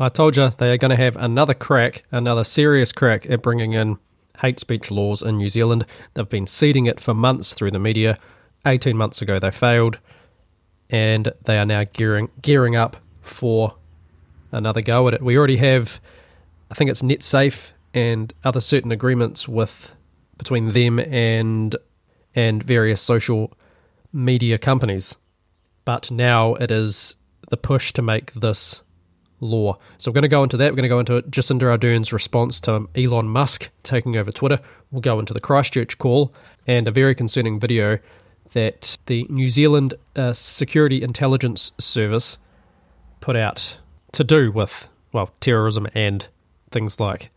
I told you they are going to have another crack, another serious crack at bringing in hate speech laws in New Zealand. They've been seeding it for months through the media. 18 months ago, they failed, and they are now gearing gearing up for another go at it. We already have, I think it's NetSafe and other certain agreements with between them and and various social media companies. But now it is the push to make this law. So we're going to go into that. We're going to go into Jacinda Ardern's response to Elon Musk taking over Twitter. We'll go into the Christchurch call and a very concerning video that the New Zealand uh, Security Intelligence Service put out to do with, well, terrorism and things like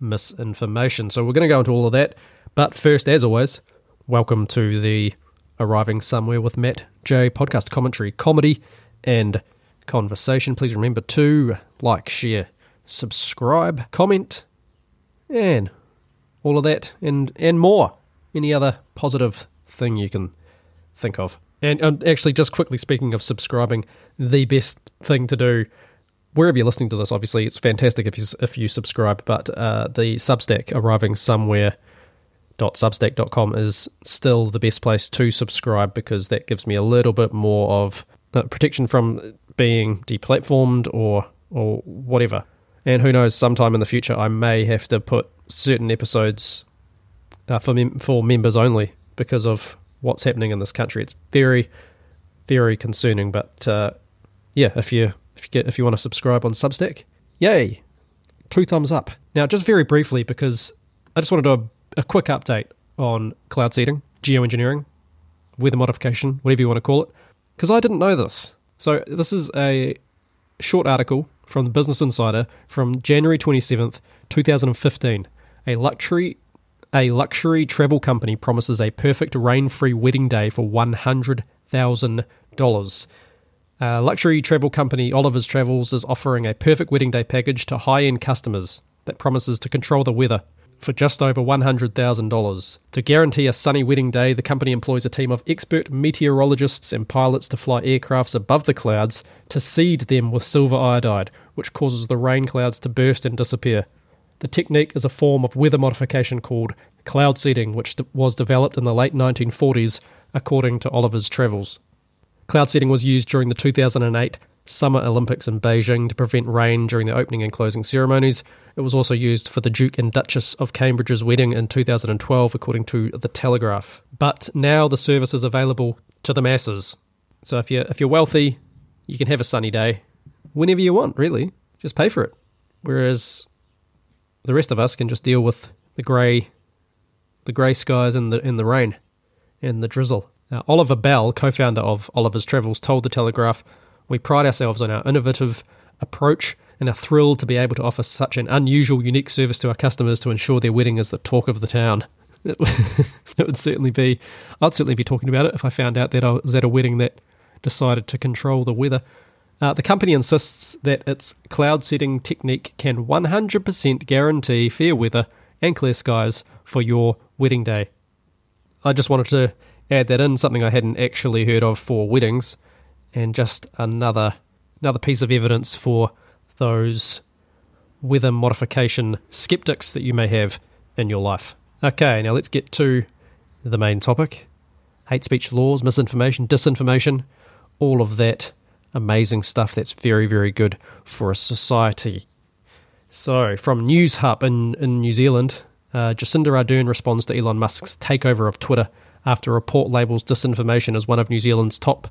misinformation. So we're going to go into all of that. But first, as always, welcome to the Arriving Somewhere with Matt J podcast commentary, comedy, and conversation. Please remember to like, share, subscribe, comment, and all of that and, and more. Any other positive thing you can think of. And, and actually, just quickly speaking of subscribing, the best thing to do wherever you're listening to this, obviously, it's fantastic if you if you subscribe. But uh, the Substack arriving somewhere substack.com is still the best place to subscribe because that gives me a little bit more of uh, protection from being deplatformed or or whatever. And who knows, sometime in the future, I may have to put certain episodes uh, for mem- for members only because of what's happening in this country. It's very, very concerning. But uh, yeah, if you if you get if you want to subscribe on Substack, yay, two thumbs up. Now, just very briefly, because I just want to do a, a quick update on cloud seeding, geoengineering, weather modification, whatever you want to call it, because I didn't know this. So this is a short article from the Business Insider from January twenty seventh, two thousand and fifteen. A luxury a luxury travel company promises a perfect rain-free wedding day for one hundred thousand dollars. Uh, luxury travel company Oliver's Travels is offering a perfect wedding day package to high end customers that promises to control the weather for just over $100,000. To guarantee a sunny wedding day, the company employs a team of expert meteorologists and pilots to fly aircrafts above the clouds to seed them with silver iodide, which causes the rain clouds to burst and disappear. The technique is a form of weather modification called cloud seeding, which was developed in the late 1940s, according to Oliver's Travels. Cloud seeding was used during the 2008 Summer Olympics in Beijing to prevent rain during the opening and closing ceremonies. It was also used for the Duke and Duchess of Cambridge's wedding in 2012, according to The Telegraph. But now the service is available to the masses. So if you're, if you're wealthy, you can have a sunny day whenever you want, really. Just pay for it. Whereas the rest of us can just deal with the grey the grey skies and the, and the rain and the drizzle. Now, Oliver Bell, co founder of Oliver's Travels, told The Telegraph We pride ourselves on our innovative approach and are thrilled to be able to offer such an unusual, unique service to our customers to ensure their wedding is the talk of the town. It would certainly be, I'd certainly be talking about it if I found out that I was at a wedding that decided to control the weather. Uh, the company insists that its cloud seeding technique can 100% guarantee fair weather and clear skies for your wedding day. I just wanted to add that in, something I hadn't actually heard of for weddings, and just another another piece of evidence for those weather modification skeptics that you may have in your life. Okay, now let's get to the main topic hate speech laws, misinformation, disinformation, all of that amazing stuff that's very, very good for a society. So, from Newshub in, in New Zealand, uh, Jacinda Ardern responds to Elon Musk's takeover of Twitter after a report labels disinformation as one of New Zealand's top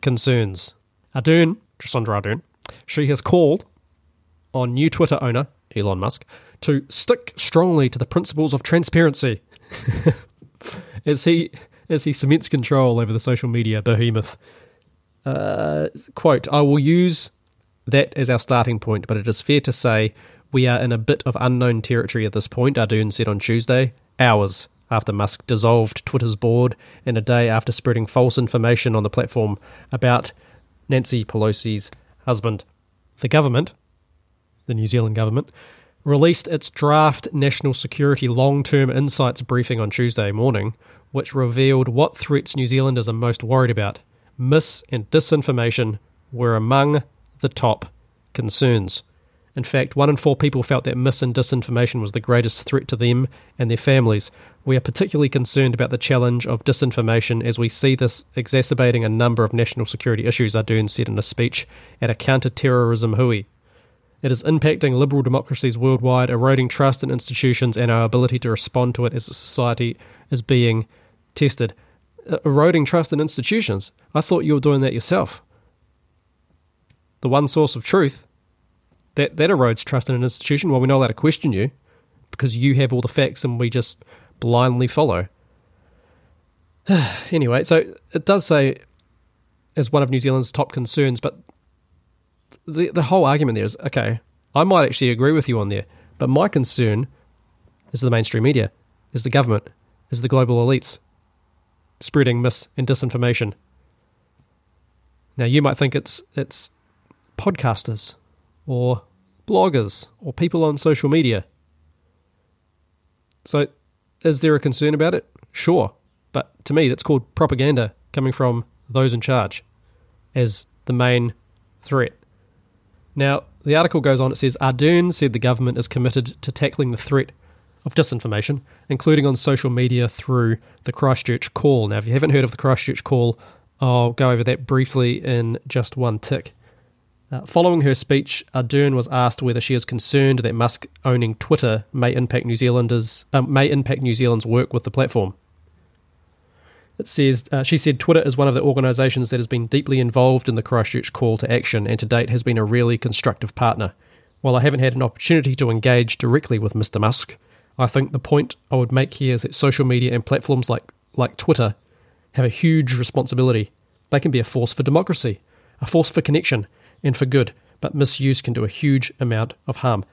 concerns. Ardern, Jacinda Ardern, she has called on new Twitter owner, Elon Musk, to stick strongly to the principles of transparency as he as he cements control over the social media behemoth. Uh, quote, I will use that as our starting point, but it is fair to say we are in a bit of unknown territory at this point, Ardern said on Tuesday, hours after Musk dissolved Twitter's board and a day after spreading false information on the platform about Nancy Pelosi's husband. The government, the New Zealand government, released its draft National Security Long Term Insights briefing on Tuesday morning, which revealed what threats New Zealanders are most worried about. Mis and disinformation were among the top concerns. In fact, one in four people felt that mis and disinformation was the greatest threat to them and their families. We are particularly concerned about the challenge of disinformation as we see this exacerbating a number of national security issues, Ardern said in a speech at a counter terrorism hui. It is impacting liberal democracies worldwide, eroding trust in institutions and our ability to respond to it as a society is being tested. Eroding trust in institutions? I thought you were doing that yourself. The one source of truth that that erodes trust in an institution. Well, we're not allowed to question you because you have all the facts and we just blindly follow. anyway, so it does say as one of New Zealand's top concerns, but the the whole argument there is okay. I might actually agree with you on there, but my concern is the mainstream media, is the government, is the global elites spreading mis and disinformation. Now you might think it's it's podcasters or bloggers or people on social media. So, is there a concern about it? Sure. But to me, that's called propaganda coming from those in charge as the main threat. Now, the article goes on, it says Ardern said the government is committed to tackling the threat of disinformation, including on social media through the Christchurch call. Now, if you haven't heard of the Christchurch call, I'll go over that briefly in just one tick. Uh, following her speech, Ardern was asked whether she is concerned that Musk owning Twitter may impact New Zealanders uh, may impact New Zealand's work with the platform. It says uh, she said Twitter is one of the organisations that has been deeply involved in the Christchurch call to action, and to date has been a really constructive partner. While I haven't had an opportunity to engage directly with Mr. Musk, I think the point I would make here is that social media and platforms like like Twitter have a huge responsibility. They can be a force for democracy, a force for connection and for good, but misuse can do a huge amount of harm.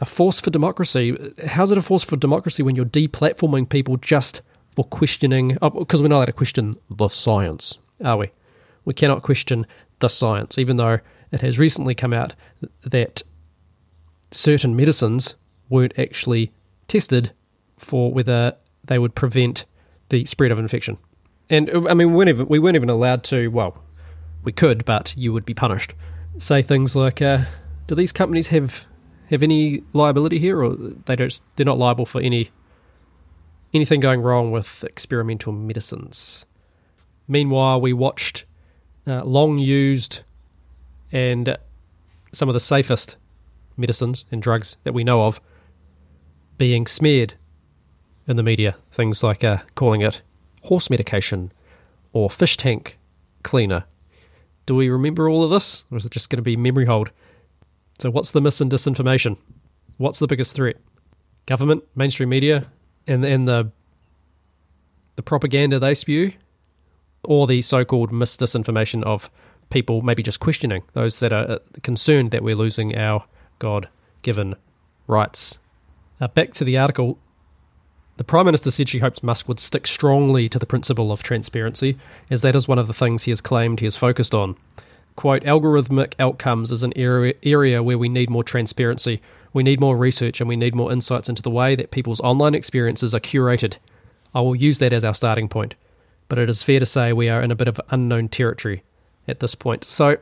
A force for democracy. How's it a force for democracy when you're deplatforming people just for questioning? Because oh, we're not allowed to question the science, are we? We cannot question the science, even though it has recently come out that certain medicines weren't actually tested for whether they would prevent the spread of infection. And I mean, we weren't even, we weren't even allowed to, well, we could, but you would be punished. Say things like, uh, "Do these companies have have any liability here, or they don't? They're not liable for any anything going wrong with experimental medicines." Meanwhile, we watched uh, long used and some of the safest medicines and drugs that we know of being smeared in the media. Things like uh, calling it horse medication or fish tank cleaner do we remember all of this, or is it just going to be memory hold? So, what's the mis and disinformation? What's the biggest threat? Government, mainstream media, and and the the propaganda they spew, or the so-called mis disinformation of people maybe just questioning those that are uh, concerned that we're losing our God-given rights. Back to the article. The Prime Minister said she hopes Musk would stick strongly to the principle of transparency, as that is one of the things he has claimed he has focused on. Quote, algorithmic outcomes is an area, area where we need more transparency, we need more research, and we need more insights into the way that people's online experiences are curated. I will use that as our starting point, but it is fair to say we are in a bit of unknown territory at this point. So,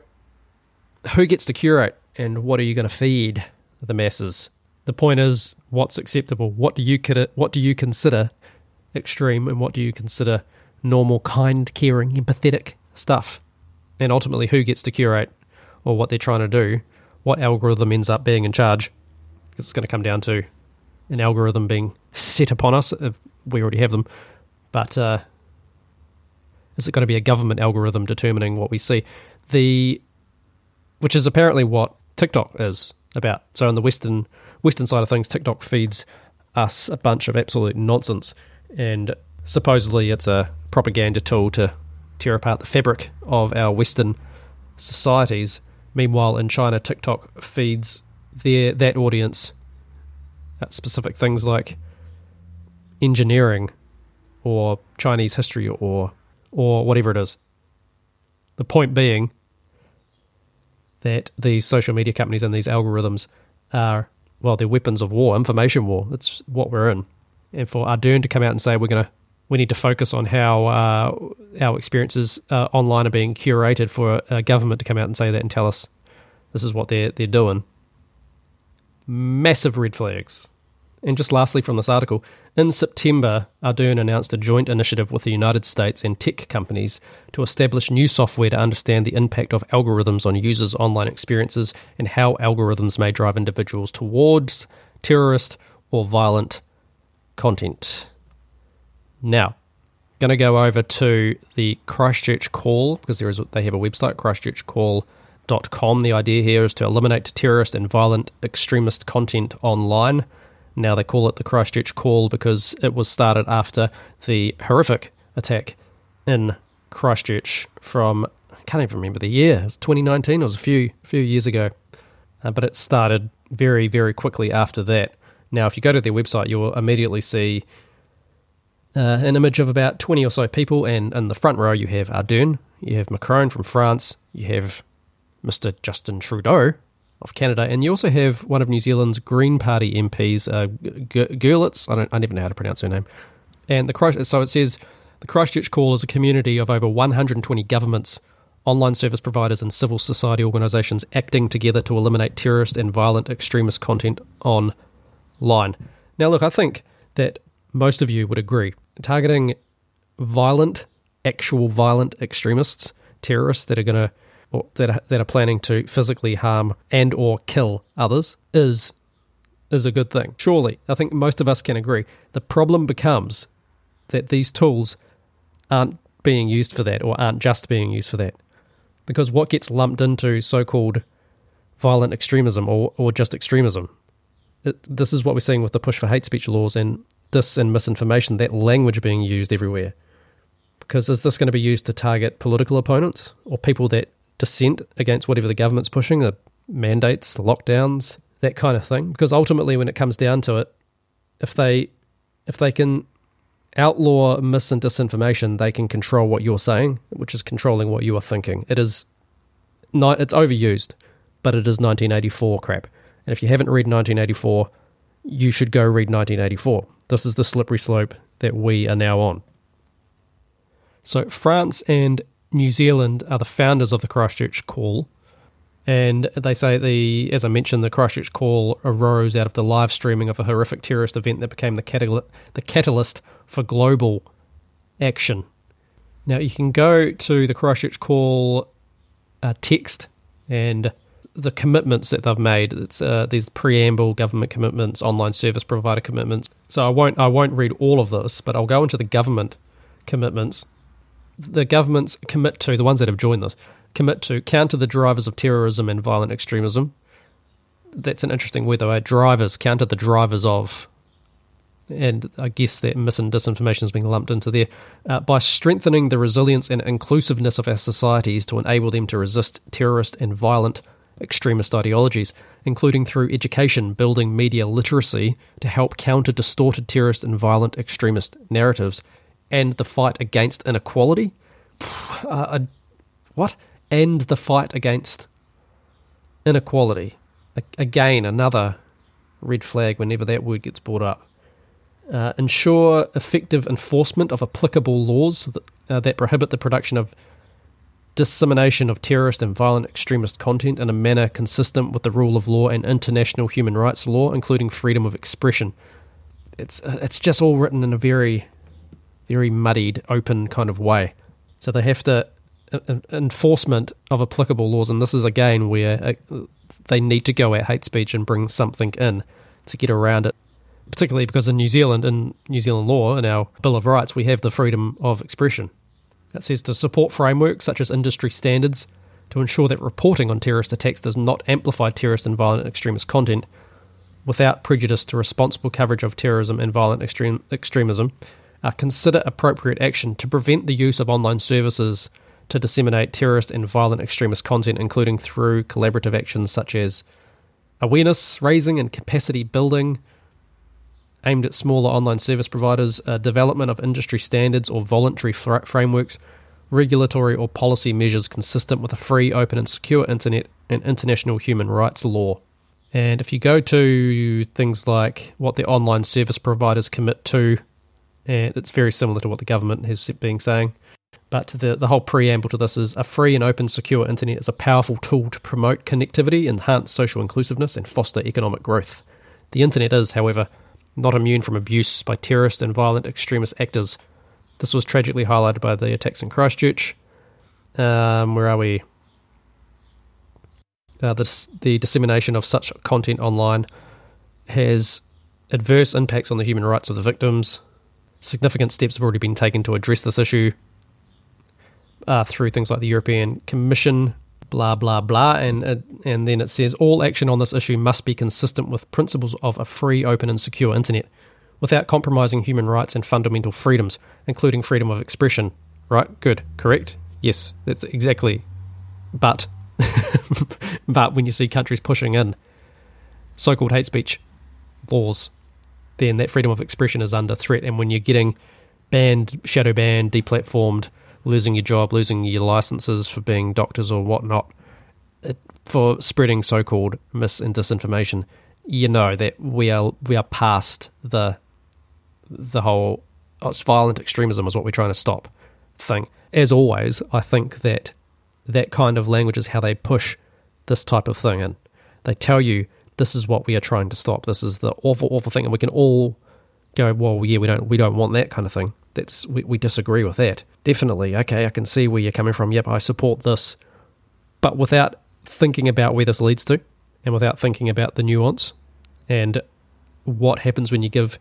who gets to curate, and what are you going to feed the masses? The point is, what's acceptable? What do you what do you consider extreme, and what do you consider normal, kind, caring, empathetic stuff? And ultimately, who gets to curate, or what they're trying to do? What algorithm ends up being in charge? Because it's going to come down to an algorithm being set upon us. We already have them, but uh, is it going to be a government algorithm determining what we see? The which is apparently what TikTok is about. So on the Western Western side of things, TikTok feeds us a bunch of absolute nonsense, and supposedly it's a propaganda tool to tear apart the fabric of our Western societies. Meanwhile, in China, TikTok feeds their that audience at specific things like engineering or Chinese history or or whatever it is. The point being that these social media companies and these algorithms are well, they're weapons of war, information war. That's what we're in. And for Ardern to come out and say we're going to, we need to focus on how uh, our experiences uh, online are being curated for a government to come out and say that and tell us this is what they're they're doing. Massive red flags. And just lastly from this article, in September, Ardern announced a joint initiative with the United States and tech companies to establish new software to understand the impact of algorithms on users' online experiences and how algorithms may drive individuals towards terrorist or violent content. Now, going to go over to the Christchurch Call because there is they have a website christchurchcall.com. The idea here is to eliminate terrorist and violent extremist content online. Now they call it the Christchurch Call because it was started after the horrific attack in Christchurch from I can't even remember the year. It was 2019. It was a few few years ago, uh, but it started very very quickly after that. Now, if you go to their website, you'll immediately see uh, an image of about 20 or so people, and in the front row, you have Ardern, you have Macron from France, you have Mr. Justin Trudeau of Canada, and you also have one of New Zealand's Green Party MPs, uh, Gurlitz. I don't, I never know how to pronounce her name. And the Christ, so it says the Christchurch Call is a community of over 120 governments, online service providers, and civil society organisations acting together to eliminate terrorist and violent extremist content online. Now, look, I think that most of you would agree targeting violent, actual violent extremists, terrorists that are going to or that are, that are planning to physically harm and or kill others is is a good thing. Surely, I think most of us can agree. The problem becomes that these tools aren't being used for that or aren't just being used for that. Because what gets lumped into so-called violent extremism or, or just extremism, it, this is what we're seeing with the push for hate speech laws and dis and misinformation, that language being used everywhere. Because is this going to be used to target political opponents or people that dissent against whatever the government's pushing, the mandates, the lockdowns, that kind of thing. Because ultimately, when it comes down to it, if they if they can outlaw mis and disinformation, they can control what you're saying, which is controlling what you are thinking. It is not it's overused, but it is 1984 crap. And if you haven't read 1984, you should go read 1984. This is the slippery slope that we are now on. So France and New Zealand are the founders of the Christchurch Call, and they say the, as I mentioned, the Christchurch Call arose out of the live streaming of a horrific terrorist event that became the, catal- the catalyst for global action. Now you can go to the Christchurch Call uh, text and the commitments that they've made. It's uh, preamble government commitments, online service provider commitments. So I won't I won't read all of this, but I'll go into the government commitments the governments commit to, the ones that have joined this, commit to counter the drivers of terrorism and violent extremism. That's an interesting word, though. Eh? Drivers, counter the drivers of. And I guess that mis and disinformation is being lumped into there. Uh, by strengthening the resilience and inclusiveness of our societies to enable them to resist terrorist and violent extremist ideologies, including through education, building media literacy to help counter distorted terrorist and violent extremist narratives, and the fight against inequality. Uh, what? And the fight against inequality. again, another red flag whenever that word gets brought up. Uh, ensure effective enforcement of applicable laws that, uh, that prohibit the production of dissemination of terrorist and violent extremist content in a manner consistent with the rule of law and international human rights law, including freedom of expression. It's uh, it's just all written in a very very muddied, open kind of way. So they have to enforcement of applicable laws, and this is again where uh, they need to go at hate speech and bring something in to get around it. Particularly because in New Zealand, in New Zealand law, in our Bill of Rights, we have the freedom of expression. It says to support frameworks such as industry standards to ensure that reporting on terrorist attacks does not amplify terrorist and violent extremist content without prejudice to responsible coverage of terrorism and violent extreme, extremism uh, consider appropriate action to prevent the use of online services to disseminate terrorist and violent extremist content, including through collaborative actions such as awareness raising and capacity building aimed at smaller online service providers, uh, development of industry standards or voluntary fr- frameworks, regulatory or policy measures consistent with a free, open, and secure internet and international human rights law. And if you go to things like what the online service providers commit to and it's very similar to what the government has been saying. But the, the whole preamble to this is a free and open, secure internet is a powerful tool to promote connectivity, enhance social inclusiveness, and foster economic growth. The internet is, however, not immune from abuse by terrorist and violent extremist actors. This was tragically highlighted by the attacks in Christchurch. Um, where are we? Uh, this, the dissemination of such content online has adverse impacts on the human rights of the victims. Significant steps have already been taken to address this issue uh, through things like the European Commission, blah blah blah, and uh, and then it says all action on this issue must be consistent with principles of a free, open, and secure internet, without compromising human rights and fundamental freedoms, including freedom of expression. Right? Good. Correct. Yes, that's exactly. But, but when you see countries pushing in so-called hate speech laws, then that freedom of expression is under threat. And when you're getting banned, shadow banned, deplatformed, losing your job, losing your licenses for being doctors or whatnot, it, for spreading so-called mis and disinformation, you know that we are we are past the the whole oh, it's violent extremism is what we're trying to stop thing. As always, I think that that kind of language is how they push this type of thing and they tell you this is what we are trying to stop. This is the awful, awful thing, and we can all go, well, yeah, we don't, we don't want that kind of thing. That's we, we disagree with that. Definitely, okay, I can see where you're coming from. Yep, I support this, but without thinking about where this leads to, and without thinking about the nuance and what happens when you give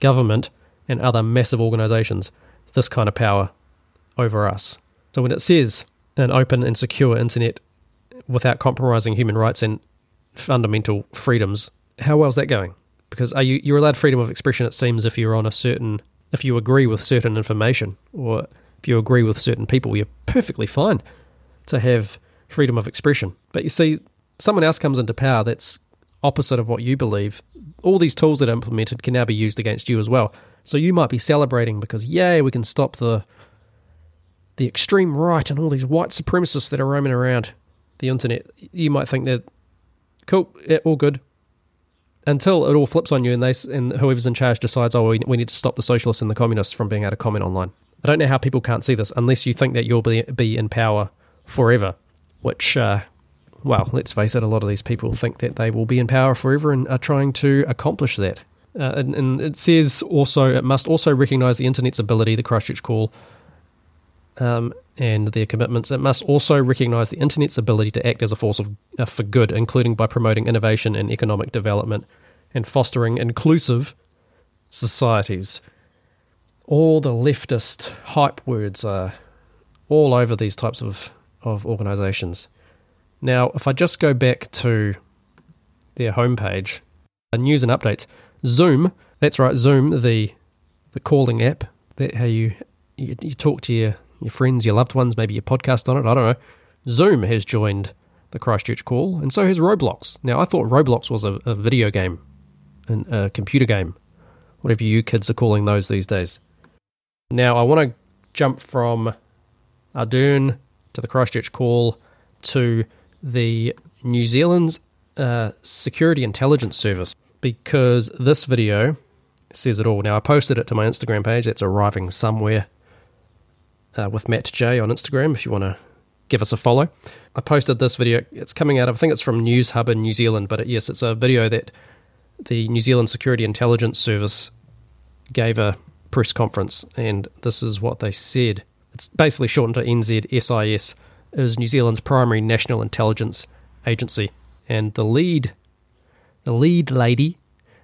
government and other massive organisations this kind of power over us. So when it says an open and secure internet without compromising human rights and fundamental freedoms, how well is that going? Because are you you're allowed freedom of expression? It seems if you're on a certain if you agree with certain information or if you agree with certain people, you're perfectly fine to have freedom of expression. But you see, someone else comes into power that's opposite of what you believe. All these tools that are implemented can now be used against you as well. So you might be celebrating because yay, we can stop the the extreme right and all these white supremacists that are roaming around the internet. You might think that cool, yeah, all good. Until it all flips on you and they and whoever's in charge decides, oh, we, we need to stop the socialists and the communists from being able to comment online. I don't know how people can't see this unless you think that you'll be be in power forever, which, uh, well, let's face it, a lot of these people think that they will be in power forever and are trying to accomplish that. Uh, and, and, it says also it must also recognise the internet's ability, the Christchurch call, um, and their commitments. It must also recognise the internet's ability to act as a force of, uh, for good, including by promoting innovation and economic development and fostering inclusive societies. All the leftist hype words are all over these types of, of organisations. Now, if I just go back to their homepage, uh, news and updates, Zoom, that's right, Zoom, the the calling app, that how you, you, you talk to your your friends, your loved ones, maybe your podcast on it. I don't know. Zoom has joined the Christchurch call, and so has Roblox. Now, I thought Roblox was a, a video game, and a computer game, whatever you kids are calling those these days. Now, I want to jump from Ardern to the Christchurch call to the New Zealand's uh, Security Intelligence Service because this video says it all. Now, I posted it to my Instagram page. That's arriving somewhere uh, with Matt J on Instagram if you want to give us a follow. I posted this video. It's coming out of, I think it's from News Hub in New Zealand, but it, yes, it's a video that the New Zealand Security Intelligence Service gave a press conference, and this is what they said. It's basically shortened to NZSIS, is New Zealand's primary national intelligence agency, and the lead, the lead lady,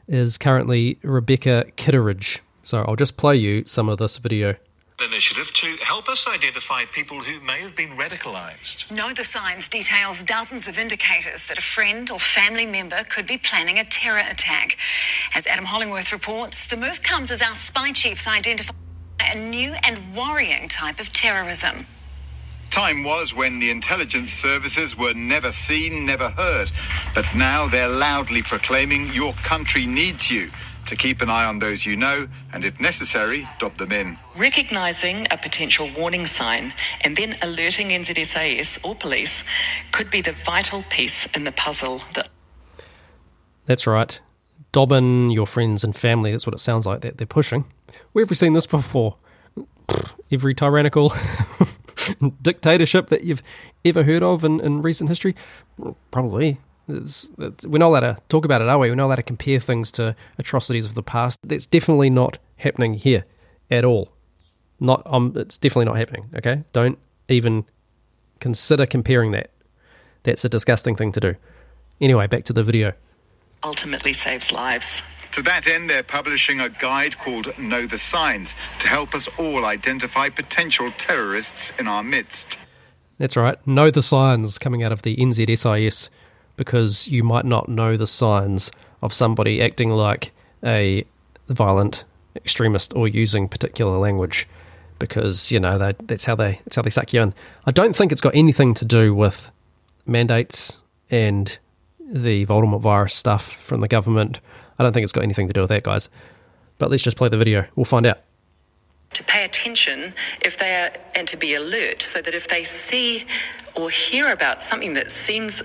is currently Rebecca Kitteridge. So I'll just play you some of this video initiative to help us identify people who may have been radicalised. Know the Signs details dozens of indicators that a friend or family member could be planning a terror attack. As Adam Hollingworth reports, the move comes as our spy chiefs identify a new and worrying type of terrorism. Time was when the intelligence services were never seen, never heard. But now they're loudly proclaiming your country needs you to keep an eye on those you know and, if necessary, drop them in. Recognising a potential warning sign and then alerting NZSIS or police could be the vital piece in the puzzle that. That's right. Dobbin, your friends and family, that's what it sounds like that they're pushing. Where have we seen this before? Every tyrannical dictatorship that you've ever heard of in, in recent history? Probably. It's, it's, we're not allowed to talk about it, are we? We're not allowed to compare things to atrocities of the past. That's definitely not happening here at all. Not, um, it's definitely not happening. Okay, don't even consider comparing that. That's a disgusting thing to do. Anyway, back to the video. Ultimately saves lives. To that end, they're publishing a guide called Know the Signs to help us all identify potential terrorists in our midst. That's right. Know the signs coming out of the NZSIS because you might not know the signs of somebody acting like a violent extremist or using particular language because you know they, that's how they that's how they suck you in. I don't think it's got anything to do with mandates and the Voldemort virus stuff from the government. I don't think it's got anything to do with that, guys. But let's just play the video. We'll find out. To pay attention if they are, and to be alert so that if they see or hear about something that seems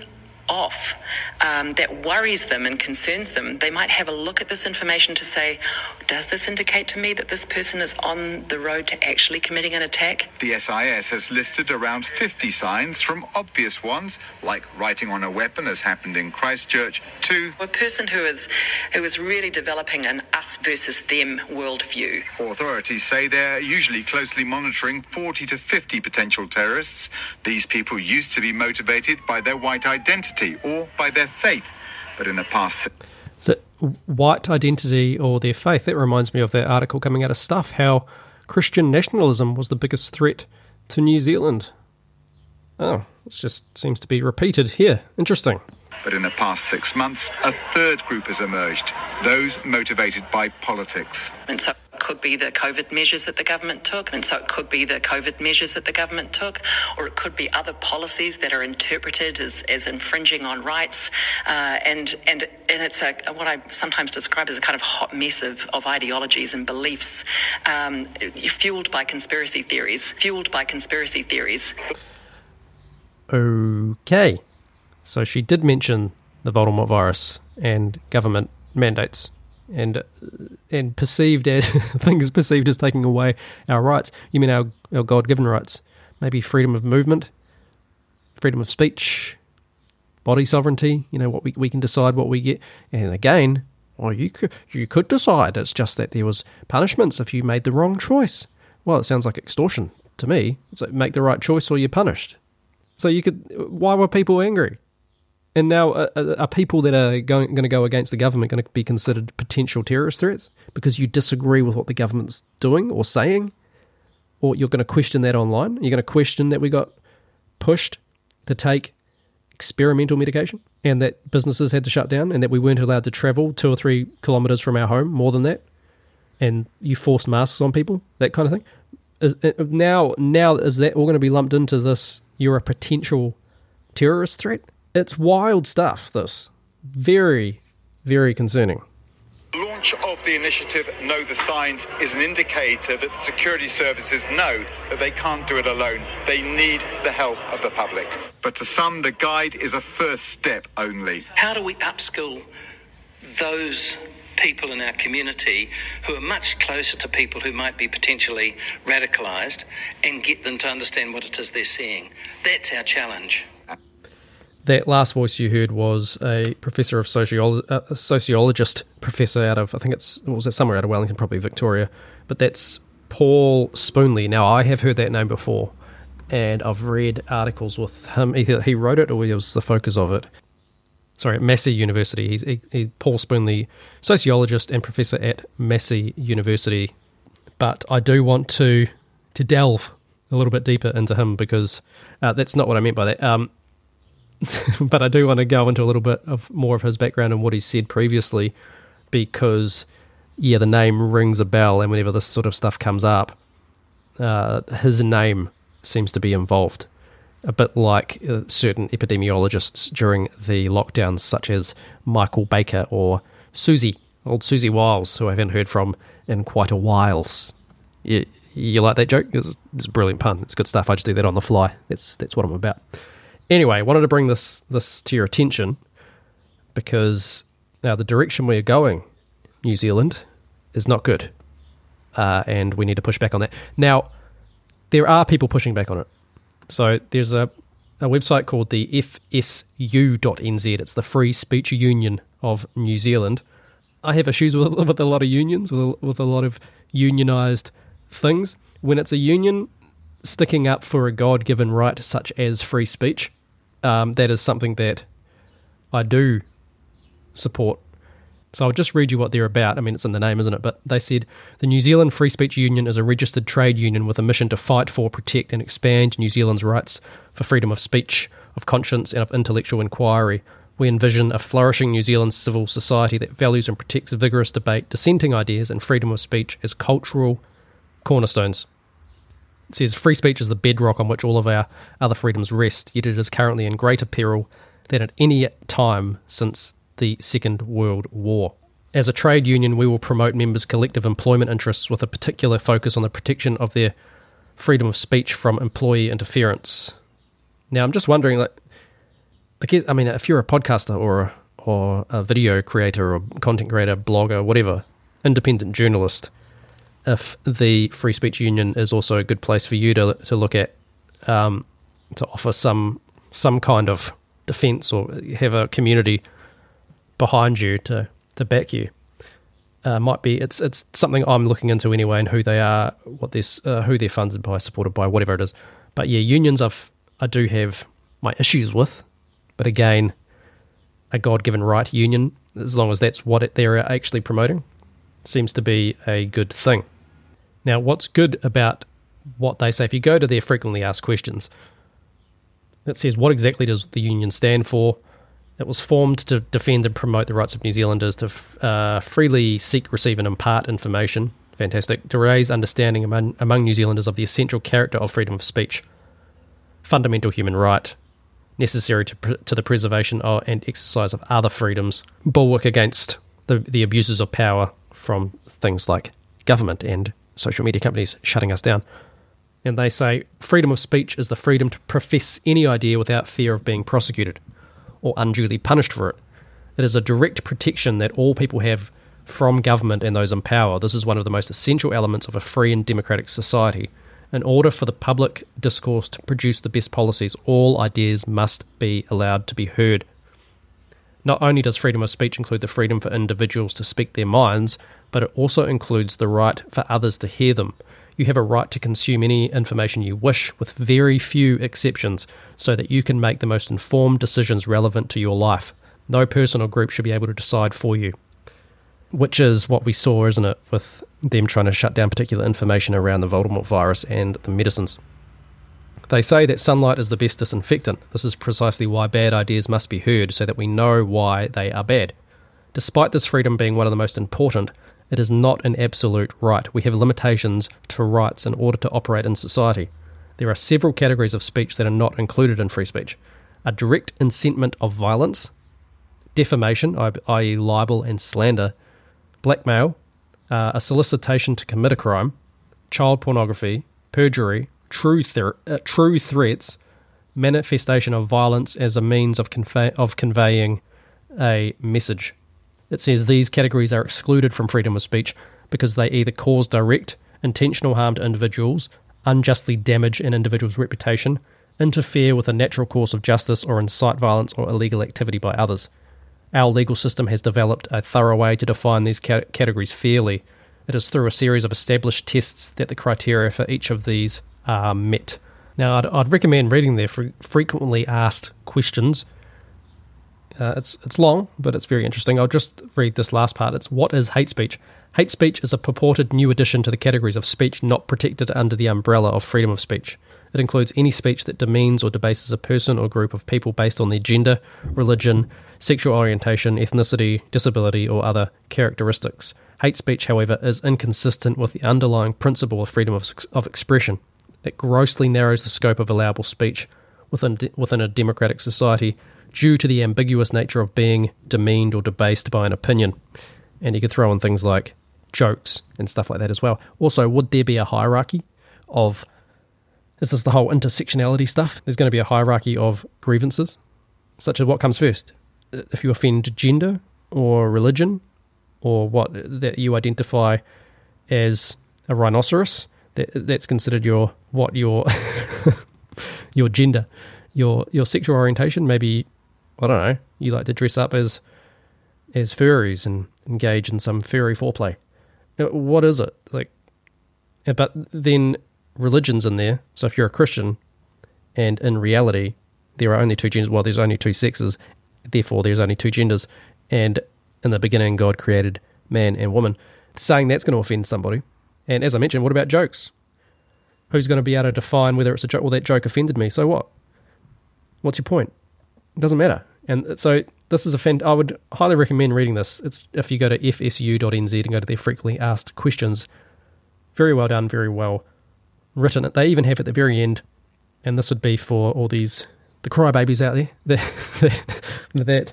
off, um, that worries them and concerns them, they might have a look at this information to say, does this indicate to me that this person is on the road to actually committing an attack? The SIS has listed around 50 signs, from obvious ones, like writing on a weapon, as happened in Christchurch, to A person who is who is really developing an us versus them worldview. authorities say they're usually closely monitoring 40 to 50 potential terrorists. These people used to be motivated by their white identity or by their faith. But in the past So, white identity or their faith. That reminds me of that article coming out of Stuff how Christian nationalism was the biggest threat to New Zealand. Oh, it just seems to be repeated here. Interesting. But in the past six months, a third group has emerged those motivated by politics. And so it could be the COVID measures that the government took, and so it could be the COVID measures that the government took, or it could be other policies that are interpreted as, as infringing on rights. Uh, and and and it's a what I sometimes describe as a kind of hot mess of, of ideologies and beliefs, um, fueled by conspiracy theories, fueled by conspiracy theories. Okay. So she did mention the Voldemort virus and government mandates and and perceived as things perceived as taking away our rights. You mean our, our God given rights? Maybe freedom of movement, freedom of speech, body sovereignty, you know, what we, we can decide what we get. And again, well, you could, you could decide. It's just that there was punishments if you made the wrong choice. Well, it sounds like extortion to me. Like make the right choice or you're punished. So you could. Why were people angry? And now, uh, uh, are people that are going, going to go against the government going to be considered potential terrorist threats because you disagree with what the government's doing or saying, or you're going to question that online? You're going to question that we got pushed to take experimental medication and that businesses had to shut down and that we weren't allowed to travel two or three kilometers from our home, more than that, and you forced masks on people, that kind of thing. Is, uh, now, now is that all going to be lumped into this? You're a potential terrorist threat. It's wild stuff. This very, very concerning. The launch of the initiative Know the Signs is an indicator that the security services know that they can't do it alone. They need the help of the public. But to some, the guide is a first step only. How do we upskill those people in our community who are much closer to people who might be potentially radicalised and get them to understand what it is they're seeing? That's our challenge. That last voice you heard was a professor of uh, a sociologist professor out of I think it's was it somewhere out of Wellington, probably Victoria. But that's Paul Spoonley. Now I have heard that name before, and I've read articles with him. Either he wrote it or he was the focus of it. Sorry, at Massey University. He's he, he, Paul Spoonley, sociologist and professor at Massey University. But I do want to to delve a little bit deeper into him because uh, that's not what I meant by that. Um, but I do want to go into a little bit of more of his background and what he said previously, because yeah, the name rings a bell, and whenever this sort of stuff comes up, uh, his name seems to be involved, a bit like uh, certain epidemiologists during the lockdowns, such as Michael Baker or Siouxsie, old Siouxsie Wiles, who I haven't heard from in quite a while. You, you like that joke? It's, it's a brilliant pun. It's good stuff. I just do that on the fly. That's that's what I'm about. Anyway, I wanted to bring this this to your attention because now the direction we're going, New Zealand, is not good, uh, and we need to push back on that. Now, there are people pushing back on it. So there's a, a website called the FSU.NZ. It's the Free Speech Union of New Zealand. I have issues with, with a lot of unions, with a, with a lot of unionized things. When it's a union sticking up for a God given right, such as free speech, um, that is something that I do support. So I'll just read you what they're about. I mean, it's in the name, isn't it? But they said the New Zealand Free Speech Union is a registered trade union with a mission to fight for, protect, and expand New Zealand's rights for freedom of speech, of conscience, and of intellectual inquiry. We envision a flourishing New Zealand civil society that values and protects vigorous debate, dissenting ideas, and freedom of speech as cultural cornerstones. Says free speech is the bedrock on which all of our other freedoms rest, yet it is currently in greater peril than at any time since the Second World War. As a trade union, we will promote members' collective employment interests with a particular focus on the protection of their freedom of speech from employee interference. Now, I'm just wondering, like, I guess, I mean, if you're a podcaster or or a video creator or content creator, blogger, whatever, independent journalist, if the Free Speech Union is also a good place for you to to look at, um, to offer some some kind of defence or have a community behind you to to back you. Uh, might be it's it's something I'm looking into anyway, and who they are, what this, uh, who they're funded by, supported by, whatever it is. But yeah, unions I've I do have my issues with, but again, a God given right union, as long as that's what it, they're actually promoting, seems to be a good thing. Now, what's good about what they say, if you go to their frequently asked questions, it says what exactly does the union stand for? It was formed to defend and promote the rights of New Zealanders to uh, freely seek, receive, and impart information. Fantastic. To raise understanding among, among New Zealanders of the essential character of freedom of speech, fundamental human right, necessary to, to the preservation of, and exercise of other freedoms, bulwark against the, the abuses of power from things like government and social media companies shutting us down. And they say freedom of speech is the freedom to profess any idea without fear of being prosecuted or unduly punished for it. It is a direct protection that all people have from government and those in power. This is one of the most essential elements of a free and democratic society. In order for the public discourse to produce the best policies, all ideas must be allowed to be heard. Not only does freedom of speech include the freedom for individuals to speak their minds, but it also includes the right for others to hear them. You have a right to consume any information you wish, with very few exceptions, so that you can make the most informed decisions relevant to your life. No person or group should be able to decide for you. Which is what we saw, isn't it, with them trying to shut down particular information around the Voldemort virus and the medicines. They say that sunlight is the best disinfectant. This is precisely why bad ideas must be heard, so that we know why they are bad. Despite this freedom being one of the most important, it is not an absolute right. We have limitations to rights in order to operate in society. There are several categories of speech that are not included in free speech a direct incitement of violence, defamation, i.e., libel and slander, blackmail, uh, a solicitation to commit a crime, child pornography, perjury, true, uh, true threats, manifestation of violence as a means of, of conveying a message. It says these categories are excluded from freedom of speech because they either cause direct, intentional harm to individuals, unjustly damage an individual's reputation, interfere with a natural course of justice, or incite violence or illegal activity by others. Our legal system has developed a thorough way to define these categories fairly. It is through a series of established tests that the criteria for each of these are met. Now, I'd, I'd recommend reading their frequently asked questions uh, it's it's long, but it's very interesting. I'll just read this last part. It's what is hate speech? Hate speech is a purported new addition to the categories of speech not protected under the umbrella of freedom of speech. It includes any speech that demeans or debases a person or group of people based on their gender, religion, sexual orientation, ethnicity, disability, or other characteristics. Hate speech, however, is inconsistent with the underlying principle of freedom of, of expression. It grossly narrows the scope of allowable speech within, within a democratic society due to the ambiguous nature of being demeaned or debased by an opinion. And you could throw in things like jokes and stuff like that as well. Also, would there be a hierarchy of is this the whole intersectionality stuff? There's going to be a hierarchy of grievances, such as what comes first. If you offend gender or religion, or what that you identify as a rhinoceros, that, that's considered your what your your gender, your your sexual orientation. Maybe I don't know. You like to dress up as as furries and engage in some furry foreplay. Uh, What is it like? uh, But then religion's in there. So if you're a Christian, and in reality there are only two genders, well, there's only two sexes, therefore there's only two genders, and in the beginning God created man and woman. Saying that's going to offend somebody. And as I mentioned, what about jokes? Who's going to be able to define whether it's a joke? Well, that joke offended me. So what? What's your point? It doesn't matter. And so this is a fan. I would highly recommend reading this. It's if you go to fsu.nz and go to their frequently asked questions. Very well done. Very well written. They even have at the very end, and this would be for all these the crybabies out there that that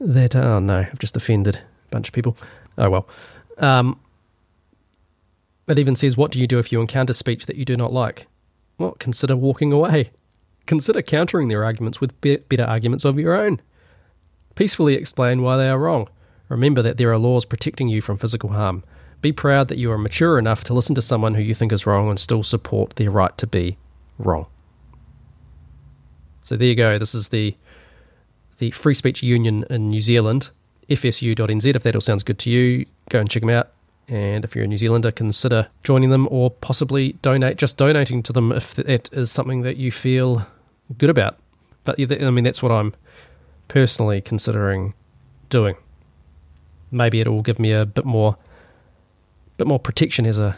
that oh no, I've just offended a bunch of people. Oh well. Um, it even says, What do you do if you encounter speech that you do not like? Well, consider walking away. Consider countering their arguments with be- better arguments of your own. Peacefully explain why they are wrong. Remember that there are laws protecting you from physical harm. Be proud that you are mature enough to listen to someone who you think is wrong and still support their right to be wrong. So there you go. This is the the Free Speech Union in New Zealand, fsu.nz. If that all sounds good to you, go and check them out. And if you're a New Zealander, consider joining them or possibly donate, just donating to them if that is something that you feel good about. But I mean, that's what I'm personally considering doing. Maybe it will give me a bit more, bit more protection as a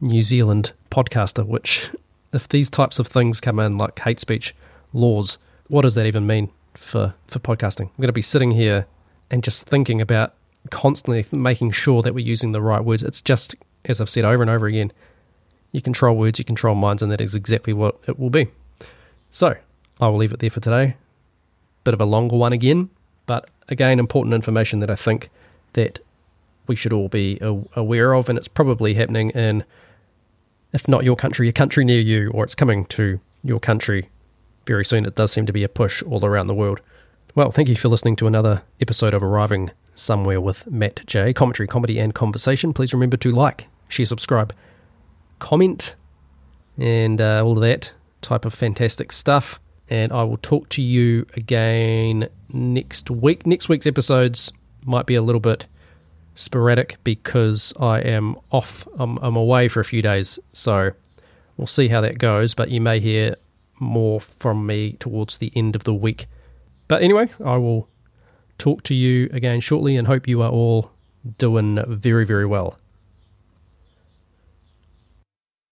New Zealand podcaster. Which, if these types of things come in, like hate speech laws, what does that even mean for for podcasting? I'm going to be sitting here and just thinking about constantly making sure that we're using the right words. It's just, as I've said over and over again, you control words, you control minds, and that is exactly what it will be. So, I will leave it there for today. Bit of a longer one again, but again, important information that I think that we should all be aware of, and it's probably happening in, if not your country, a country near you, or it's coming to your country very soon. It does seem to be a push all around the world. Well, thank you for listening to another episode of Arriving Somewhere with Matt J. Commentary, comedy, and conversation. Please remember to like, share, subscribe, comment, and uh, all of that type of fantastic stuff. And I will talk to you again next week. Next week's episodes might be a little bit sporadic because I am off. I'm, I'm away for a few days, so we'll see how that goes. But you may hear more from me towards the end of the week. But anyway, I will talk to you again shortly and hope you are all doing very, very well.